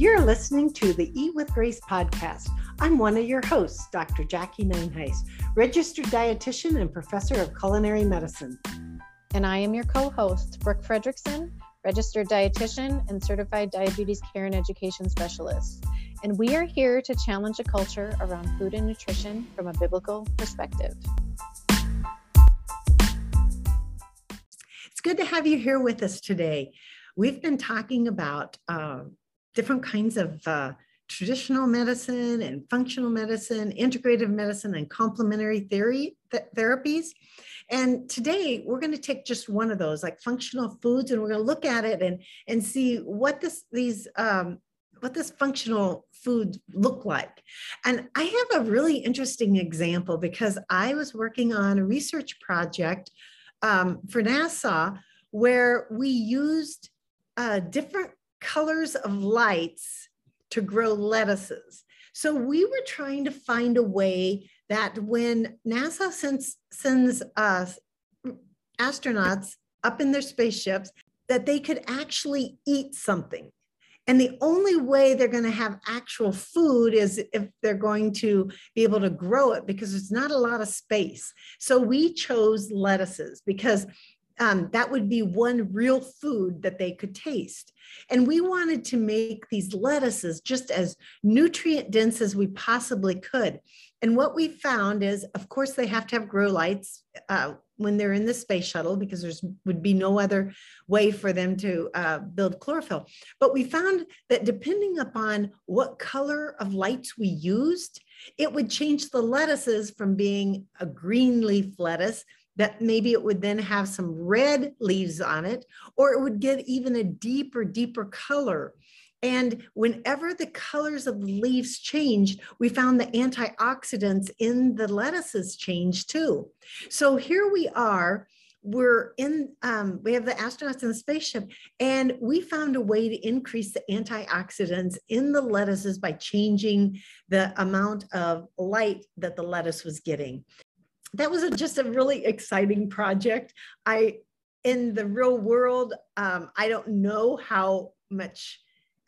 You're listening to the Eat with Grace podcast. I'm one of your hosts, Dr. Jacque Nineheist, registered dietitian and professor of culinary medicine. And I am your co host, Brooke Fredrickson, registered dietitian and certified diabetes care and education specialist. And we are here to challenge a culture around food and nutrition from a biblical perspective. It's good to have you here with us today. We've been talking about uh, different kinds of uh, traditional medicine and functional medicine, integrative medicine, and complementary theory th- therapies. And today we're going to take just one of those, like functional foods, and we're going to look at it and and see what this these um, what this functional food look like. And I have a really interesting example because I was working on a research project um, for NASA where we used uh, different colors of lights to grow lettuces. So we were trying to find a way that when NASA sends, sends uh, astronauts up in their spaceships, that they could actually eat something. And the only way they're going to have actual food is if they're going to be able to grow it because there's not a lot of space. So we chose lettuces because um, that would be one real food that they could taste. And we wanted to make these lettuces just as nutrient dense as we possibly could. And what we found is, of course, they have to have grow lights uh, when they're in the space shuttle because there's would be no other way for them to uh, build chlorophyll. But we found that depending upon what color of lights we used, it would change the lettuces from being a green leaf lettuce that maybe it would then have some red leaves on it, or it would get even a deeper, deeper color. And whenever the colors of the leaves changed, we found the antioxidants in the lettuces changed too. So here we are. We're in, um, we have the astronauts in the spaceship, and we found a way to increase the antioxidants in the lettuces by changing the amount of light that the lettuce was getting that was a, just a really exciting project. I, in the real world, um, I don't know how much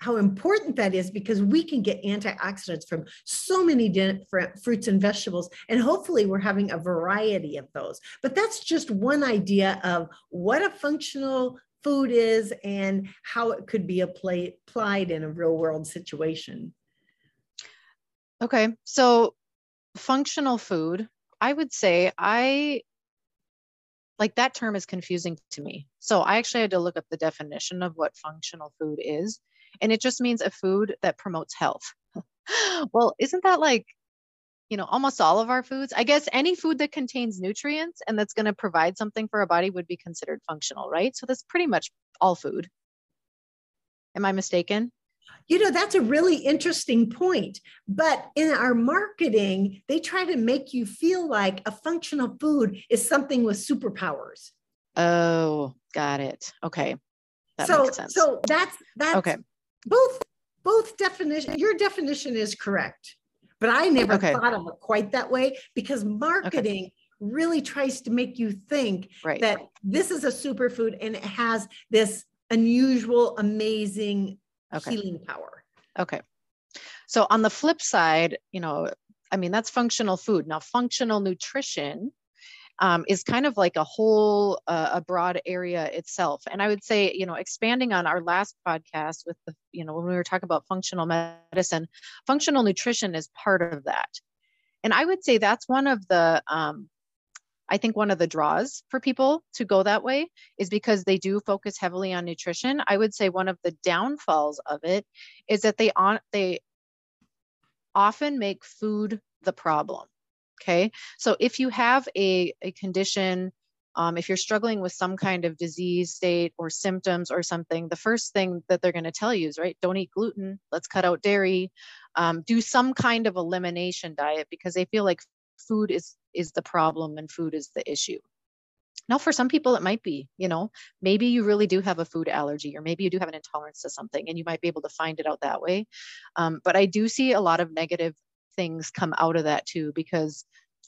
how important that is because we can get antioxidants from so many different fruits and vegetables and hopefully we're having a variety of those but that's just one idea of what a functional food is and how it could be applied in a real world situation okay so functional food I would say I like that term is confusing to me. So I actually had to look up the definition of what functional food is. And it just means a food that promotes health. well, isn't that like, you know, almost all of our foods? I guess any food that contains nutrients and that's going to provide something for a body would be considered functional, right? So that's pretty much all food. Am I mistaken? You know, that's a really interesting point. But in our marketing, they try to make you feel like a functional food is something with superpowers. Oh, got it. Okay. That so, so that's that's okay. Both both definition. Your definition is correct, but I never okay. thought of it quite that way because marketing okay. really tries to make you think right. that this is a superfood and it has this unusual, amazing okay. healing power. Okay. So on the flip side, you know, I mean, that's functional food. Now, functional nutrition um, is kind of like a whole, uh, a broad area itself. And I would say, you know, expanding on our last podcast with the, you know, when we were talking about functional medicine, functional nutrition is part of that. And I would say that's one of the um, I think one of the draws for people to go that way is because they do focus heavily on nutrition. I would say one of the downfalls of it is that they on they often make food the problem. Okay. So if you have a, a condition, um, if you're struggling with some kind of disease state or symptoms or something, the first thing that they're going to tell you is, right, don't eat gluten, let's cut out dairy, um, do some kind of elimination diet because they feel like food is is the problem and food is the issue. Now for some people it might be you know maybe you really do have a food allergy or maybe you do have an intolerance to something and you might be able to find it out that way. Um, but i do see a lot of negative things come out of that too because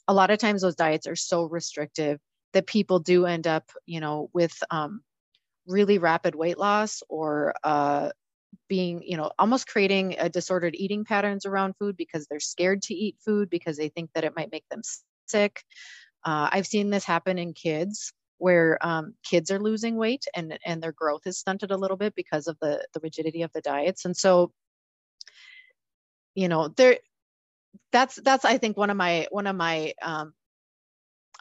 a lot of times those diets are so restrictive that people do end up you know with um, really rapid weight loss or uh, being you know almost creating a disordered eating patterns around food because they're scared to eat food because they think that it might make them sick. Uh, i've seen this happen in kids where um, kids are losing weight and and their growth is stunted a little bit because of the the rigidity of the diets. And so you know there that's that's i think one of my one of my um,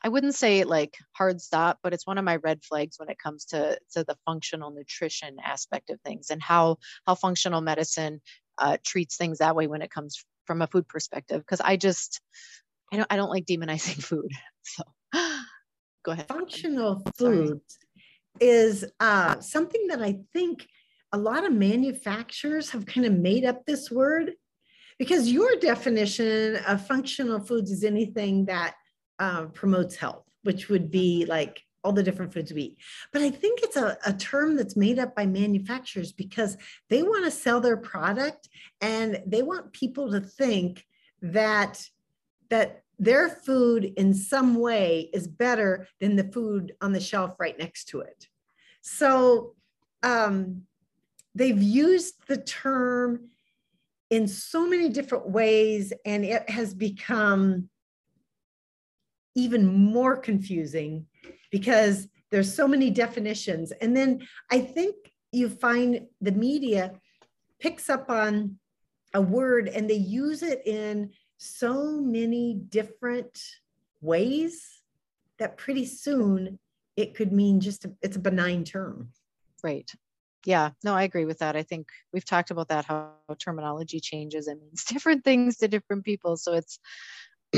I wouldn't say like hard stop, but it's one of my red flags when it comes to to the functional nutrition aspect of things and how how functional medicine uh, treats things that way when it comes from a food perspective. Because I just I don't I don't like demonizing food. So go ahead. Functional food is uh, something that I think a lot of manufacturers have kind of made up this word because your definition of functional foods is anything that uh, promotes health, which would be like all the different foods we eat. But I think it's a, a term that's made up by manufacturers because they want to sell their product and they want people to think that that their food in some way is better than the food on the shelf right next to it. So um, they've used the term in so many different ways, and it has become even more confusing because there's so many definitions. And then I think you find the media picks up on a word and they use it in so many different ways that pretty soon it could mean just a, it's a benign term. Right. Yeah, no, I agree with that. I think we've talked about that how terminology changes and means different things to different people. So it's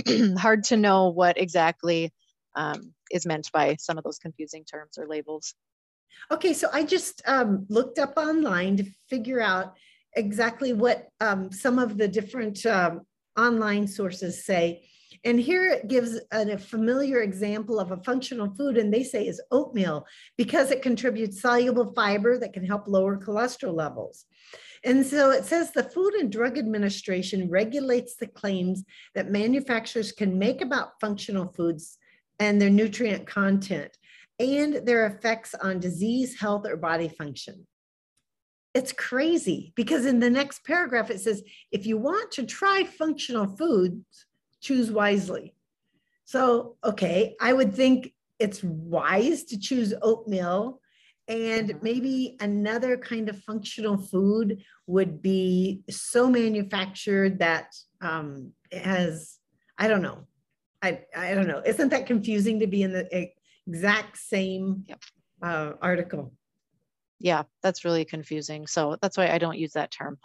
hard to know what exactly um, is meant by some of those confusing terms or labels. Okay, so I just um, looked up online to figure out exactly what um, some of the different um, online sources say. And here it gives a, a familiar example of a functional food, and they say is oatmeal because it contributes soluble fiber that can help lower cholesterol levels. And so it says the Food and Drug Administration regulates the claims that manufacturers can make about functional foods and their nutrient content and their effects on disease, health, or body function. It's crazy because in the next paragraph it says if you want to try functional foods, choose wisely. So, okay, I would think it's wise to choose oatmeal and mm-hmm. maybe another kind of functional food would be so manufactured that um, it has, I don't know. I, I don't know. Isn't that confusing to be in the exact same yep. uh, article? Yeah, that's really confusing. So that's why I don't use that term.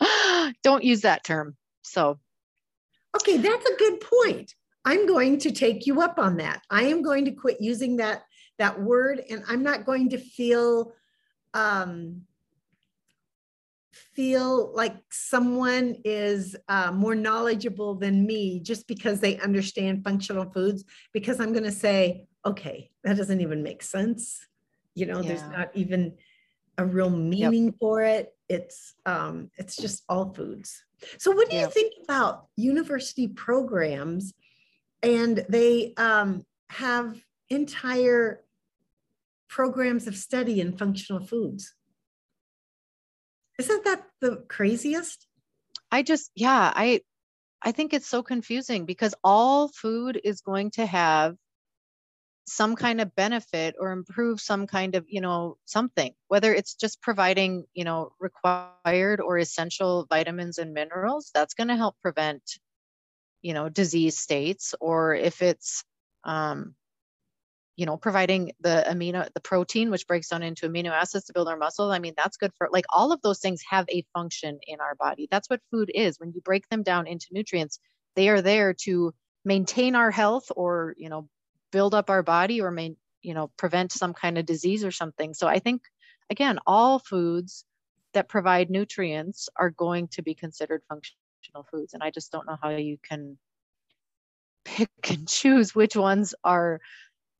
don't use that term. So, okay, that's a good point. I'm going to take you up on that. I am going to quit using that that word and i'm not going to feel um, feel like someone is uh, more knowledgeable than me just because they understand functional foods because i'm going to say okay that doesn't even make sense you know yeah. there's not even a real meaning yep. for it it's um it's just all foods so what do yep. you think about university programs and they um have entire programs of study in functional foods. Isn't that the craziest? I just, yeah, I, I think it's so confusing because all food is going to have some kind of benefit or improve some kind of you know something whether it's just providing you know required or essential vitamins and minerals that's going to help prevent you know disease states or if it's um, you know providing the amino the protein which breaks down into amino acids to build our muscle i mean that's good for like all of those things have a function in our body. That's what food is. When you break them down into nutrients they are there to maintain our health or you know build up our body or main you know prevent some kind of disease or something. So i think again all foods that provide nutrients are going to be considered functional foods and i just don't know how you can pick and choose which ones are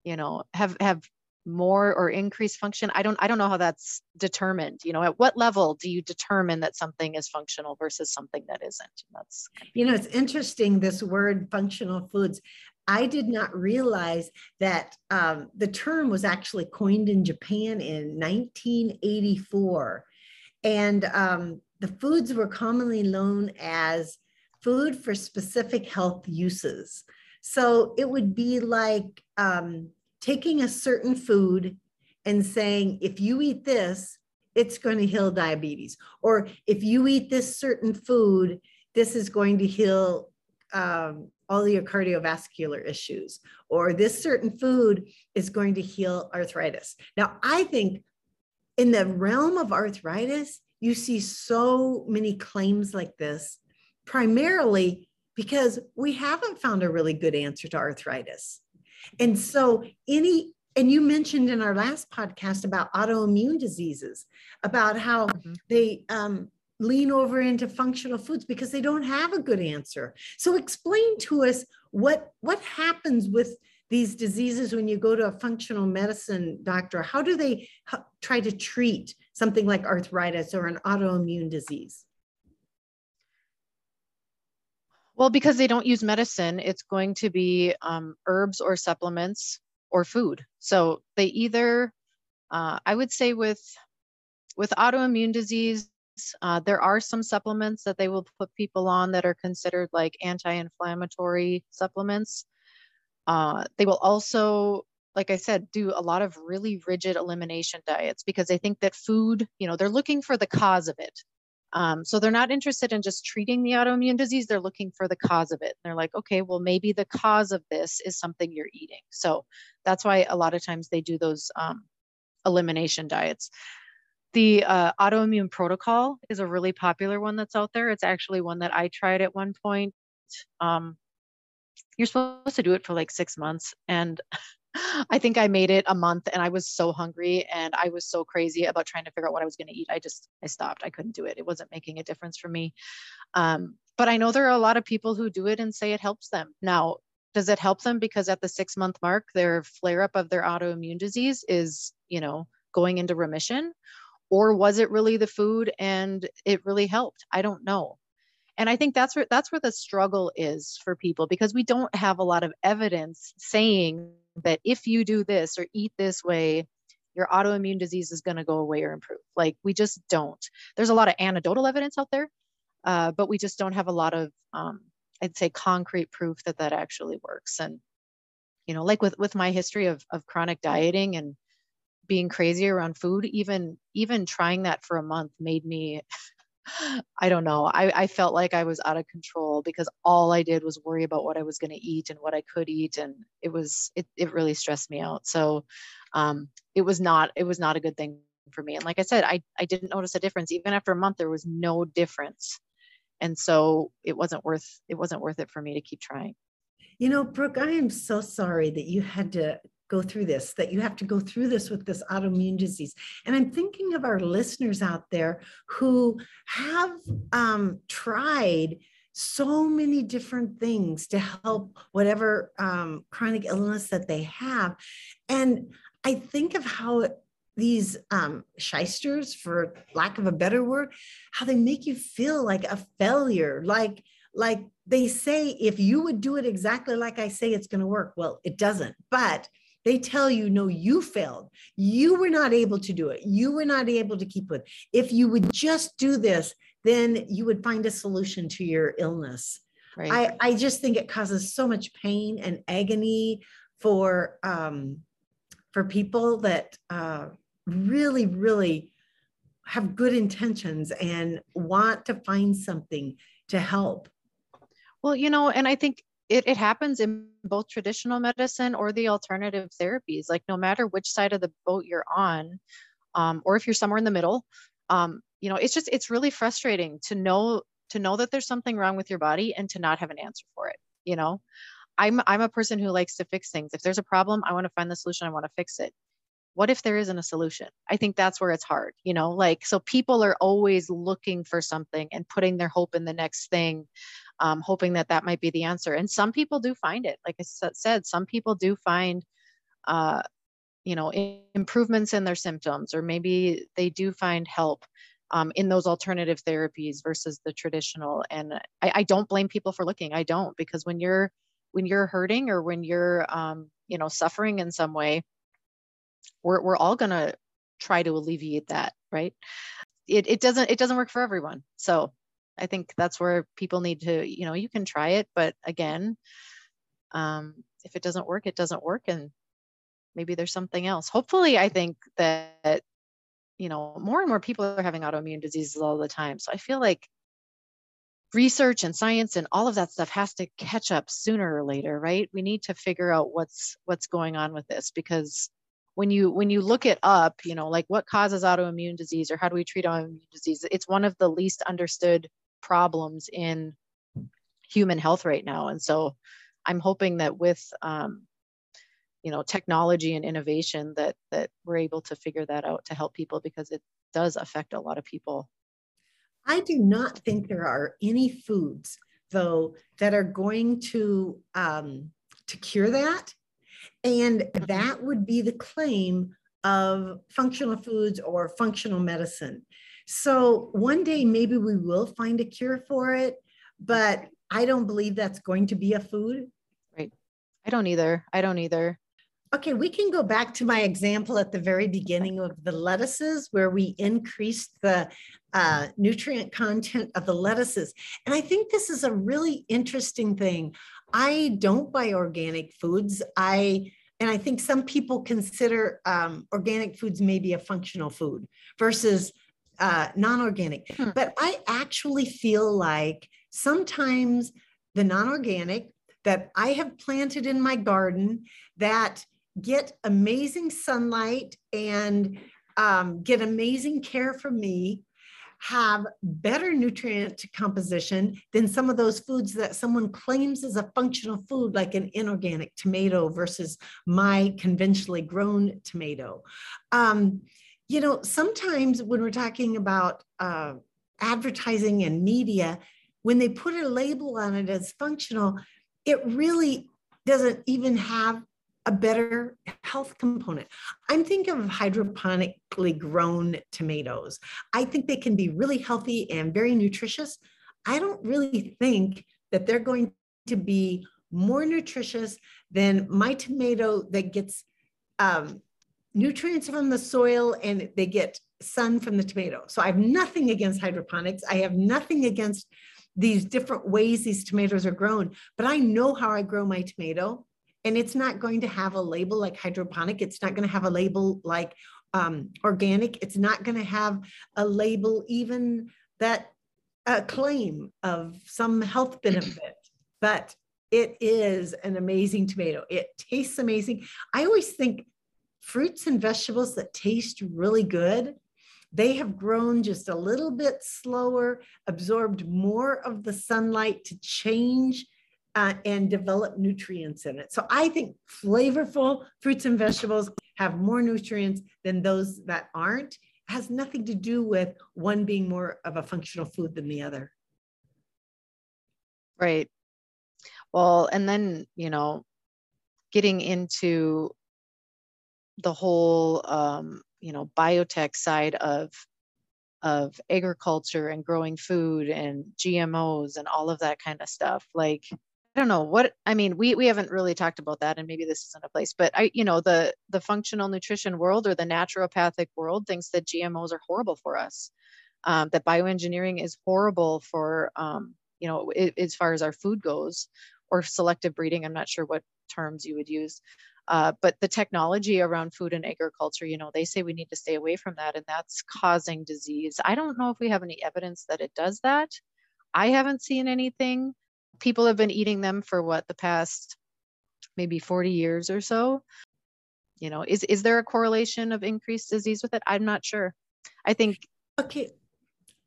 you know have have more or increased function. I don't i don't know how that's determined you know at what level do you determine that something is functional versus something that isn't? That's you know it's interesting this word functional foods. I did not realize that um, the term was actually coined in japan in 1984 And um, the foods were commonly known as food for specific health uses. So it would be like um, taking a certain food and saying, if you eat this, it's going to heal diabetes. Or if you eat this certain food, this is going to heal um, all your cardiovascular issues. Or this certain food is going to heal arthritis. Now, I think in the realm of arthritis, you see so many claims like this, primarily because we haven't found a really good answer to arthritis. And so, any, and you mentioned in our last podcast about autoimmune diseases, about how mm-hmm. they um, lean over into functional foods because they don't have a good answer. So, explain to us what what happens with these diseases when you go to a functional medicine doctor. How do they try to treat something like arthritis or an autoimmune disease? Well, because they don't use medicine, it's going to be um, herbs or supplements or food. So they either, uh, I would say, with with autoimmune disease, uh, there are some supplements that they will put people on that are considered like anti-inflammatory supplements. Uh, they will also, like I said, do a lot of really rigid elimination diets because they think that food, you know, they're looking for the cause of it. Um, so they're not interested in just treating the autoimmune disease, they're looking for the cause of it. they're like, okay, well, maybe the cause of this is something you're eating. So that's why a lot of times they do those um, elimination diets. The uh, autoimmune protocol is a really popular one that's out there. It's actually one that I tried at one point. Um, you're supposed to do it for like six months. And I think I made it a month and I was so hungry and I was so crazy about trying to figure out what I was going to eat. I just, I stopped. I couldn't do it. It wasn't making a difference for me. Um, but I know there are a lot of people who do it and say it helps them. Now, does it help them because at the six month mark, their flare up of their autoimmune disease is, you know, going into remission? Or was it really the food and it really helped? I don't know and i think that's where that's where the struggle is for people because we don't have a lot of evidence saying that if you do this or eat this way your autoimmune disease is going to go away or improve. Like we just don't. There's a lot of anecdotal evidence out there uh, but we just don't have a lot of um, i'd say concrete proof that that actually works. And you know like with with my history of of chronic dieting and being crazy around food even even trying that for a month made me I don't know. I, I felt like I was out of control because all I did was worry about what I was going to eat and what I could eat. And it was, it, it really stressed me out. So um, it was not, it was not a good thing for me. And like I said, I, I didn't notice a difference. Even after a month, there was no difference. And so it wasn't worth, it wasn't worth it for me to keep trying. You know, Brooke, I am so sorry that you had to go through this, that you have to go through this with this autoimmune disease. And I'm thinking of our listeners out there who have um, tried so many different things to help whatever um, chronic illness that they have. And I think of how these um, shysters, for lack of a better word, how they make you feel like a failure, like like they say if you would do it exactly like I say, it's going to work. Well, it doesn't. But they tell you, no, you failed. You were not able to do it. You were not able to keep it. If you would just do this, then you would find a solution to your illness. Right. I, I just think it causes so much pain and agony for um, for people that uh, really, really have good intentions and want to find something to help. Well, you know, and I think it, it happens in both traditional medicine or the alternative therapies like no matter which side of the boat you're on um, or if you're somewhere in the middle um, you know it's just it's really frustrating to know to know that there's something wrong with your body and to not have an answer for it you know? I'm i'm a person who likes to fix things. If there's a problem i want to find the solution i want to fix it. What if there isn't a solution? I think that's where it's hard you know? Like so people are always looking for something and putting their hope in the next thing um, hoping that that might be the answer. And some people do find it. Like I said, some people do find, uh, you know, improvements in their symptoms, or maybe they do find help um, in those alternative therapies versus the traditional. And I, I, don't blame people for looking. I don't because when you're when you're hurting or when you're um, you know suffering in some way, we're we're all gonna try to alleviate that, right? it, it doesn't it doesn't work for everyone so i think that's where people need to you know you can try it but again um, if it doesn't work it doesn't work and maybe there's something else. Hopefully i think that you know more and more people are having autoimmune diseases all the time so i feel like research and science and all of that stuff has to catch up sooner or later right? We need to figure out what's what's going on with this because when you when you look it up you know like what causes autoimmune disease or how do we treat autoimmune disease it's one of the least understood problems in human health right now. And so i'm hoping that with um, you know technology and innovation that that we're able to figure that out to help people because it does affect a lot of people. I do not think there are any foods, though, that are going to um, to cure that, and that would be the claim of functional foods or functional medicine. So one day maybe we will find a cure for it, but I don't believe that's going to be a food. Right. I don't either. I don't either. Okay, we can go back to my example at the very beginning of the lettuces where we increased the uh, nutrient content of the lettuces. And I think this is a really interesting thing. I don't buy organic foods. I and I think some people consider um, organic foods maybe a functional food versus uh, non-organic. Hmm. But I actually feel like sometimes the non-organic that I have planted in my garden that get amazing sunlight and um, get amazing care from me have better nutrient composition than some of those foods that someone claims as a functional food, like an inorganic tomato versus my conventionally grown tomato. Um, you know, sometimes when we're talking about uh, advertising and media, when they put a label on it as functional, it really doesn't even have a better health component. I'm thinking of hydroponically grown tomatoes. I think they can be really healthy and very nutritious. I don't really think that they're going to be more nutritious than my tomato that gets um, nutrients from the soil and they get sun from the tomato. So I have nothing against hydroponics. I have nothing against these different ways these tomatoes are grown, but I know how I grow my tomato and it's not going to have a label like hydroponic. It's not going to have a label like um, organic. It's not going to have a label even that a claim of some health benefit, but it is an amazing tomato. It tastes amazing. I always think fruits and vegetables that taste really good, they have grown just a little bit slower, absorbed more of the sunlight to change uh, and develop nutrients in it. So I think flavorful fruits and vegetables have more nutrients than those that aren't. It has nothing to do with one being more of a functional food than the other. Right. Well, and then, you know, getting into the whole, um, you know, biotech side of of agriculture and growing food and GMOs and all of that kind of stuff. Like, I don't know what I mean. We we haven't really talked about that, and maybe this isn't a place. But I, you know, the the functional nutrition world or the naturopathic world thinks that GMOs are horrible for us. Um, that bioengineering is horrible for, um, you know, it, as far as our food goes, or selective breeding. I'm not sure what terms you would use. Uh, but the technology around food and agriculture, you know, they say we need to stay away from that, and that's causing disease. I don't know if we have any evidence that it does that. I haven't seen anything people have been eating them for what the past maybe 40 years or so you know is is there a correlation of increased disease with it i'm not sure i think okay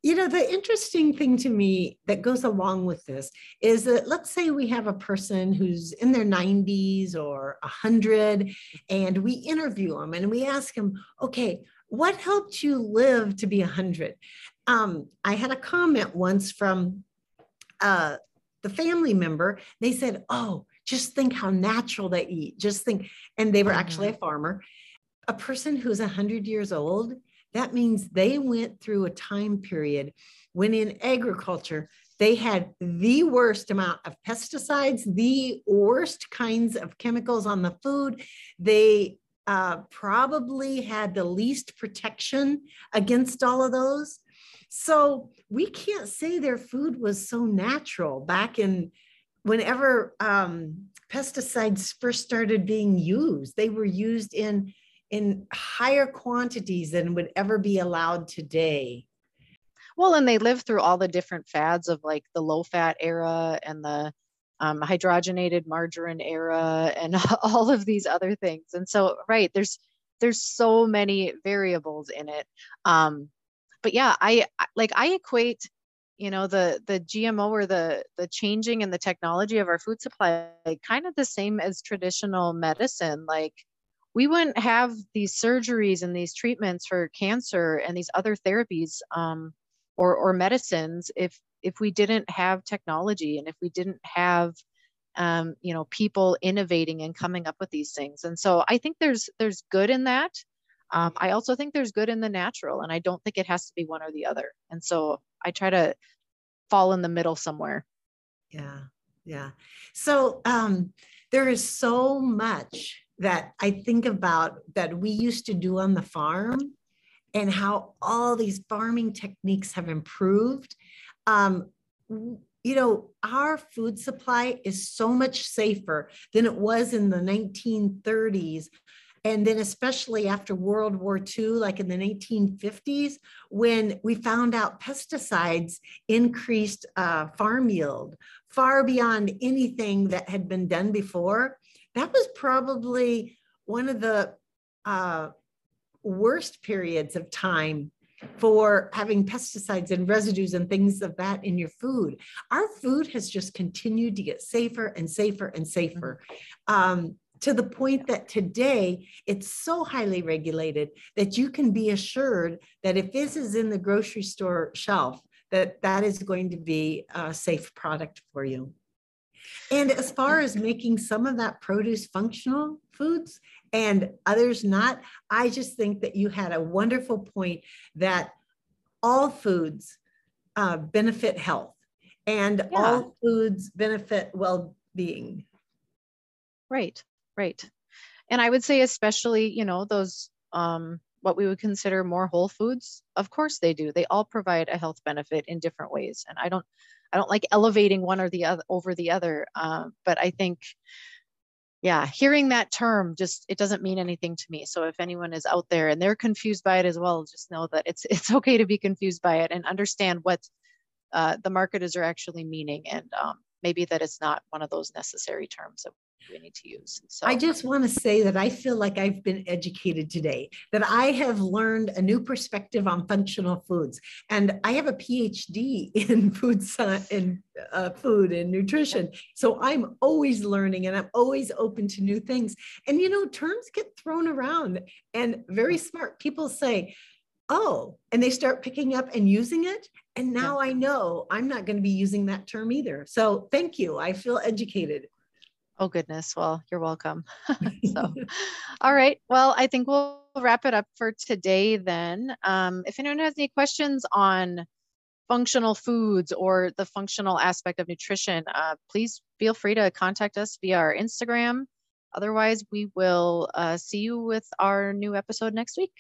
you know the interesting thing to me that goes along with this is that let's say we have a person who's in their 90s or 100 and we interview them and we ask them okay what helped you live to be 100 um, i had a comment once from uh, the family member, they said, Oh, just think how natural they eat. Just think. And they were actually a mm-hmm. farmer. A person who's 100 years old, that means they went through a time period when in agriculture, they had the worst amount of pesticides, the worst kinds of chemicals on the food. They uh, probably had the least protection against all of those. So we can't say their food was so natural back in whenever um, pesticides first started being used. They were used in in higher quantities than would ever be allowed today. Well, and they lived through all the different fads of like the low fat era and the um, hydrogenated margarine era and all of these other things. And so, right, there's there's so many variables in it. Um, but yeah, I like I equate, you know, the the GMO or the the changing in the technology of our food supply like, kind of the same as traditional medicine. Like we wouldn't have these surgeries and these treatments for cancer and these other therapies um, or or medicines if if we didn't have technology and if we didn't have um, you know people innovating and coming up with these things. And so i think there's there's good in that. Um, i also think there's good in the natural and i don't think it has to be one or the other. And so i try to fall in the middle somewhere. Yeah yeah. So um, there is so much that i think about that we used to do on the farm and how all these farming techniques have improved um, you know, our food supply is so much safer than it was in the 1930s. And then, especially after World War II, like in the 1950s, when we found out pesticides increased uh, farm yield far beyond anything that had been done before, that was probably one of the uh, worst periods of time for having pesticides and residues and things of that in your food. Our food has just continued to get safer and safer and safer. Um, to the point that today it's so highly regulated that you can be assured that if this is in the grocery store shelf, that that is going to be a safe product for you. And as far as making some of that produce functional foods, and others not. I just think that you had a wonderful point that all foods uh, benefit health and yeah. all foods benefit well being. Right, right. And I would say, especially, you know, those um, what we would consider more whole foods of course they do they all provide a health benefit in different ways and i don't i don't like elevating one or the other over the other uh, but i think yeah hearing that term just it doesn't mean anything to me. So if anyone is out there and they're confused by it as well just know that it's it's okay to be confused by it and understand what uh, the marketers are actually meaning and um, maybe that it's not one of those necessary terms that we need to use. So I just want to say that I feel like I've been educated today, that I have learned a new perspective on functional foods. And I have a PhD in food science in uh, food and nutrition. So I'm always learning and I'm always open to new things. And you know, terms get thrown around and very smart people say, oh, and they start picking up and using it. And now yeah. I know I'm not going to be using that term either. So thank you. I feel educated. Oh, goodness. Well, you're welcome. so, all right. Well, I think we'll wrap it up for today then. Um, if anyone has any questions on functional foods or the functional aspect of nutrition, uh, please feel free to contact us via our Instagram. Otherwise, we will uh, see you with our new episode next week.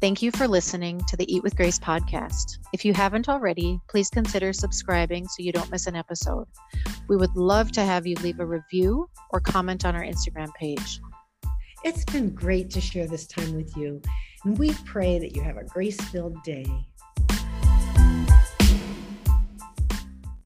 Thank you for listening to the Eat with Grace podcast. If you haven't already, please consider subscribing so you don't miss an episode. We would love to have you leave a review or comment on our Instagram page. It's been great to share this time with you, and we pray that you have a grace filled day.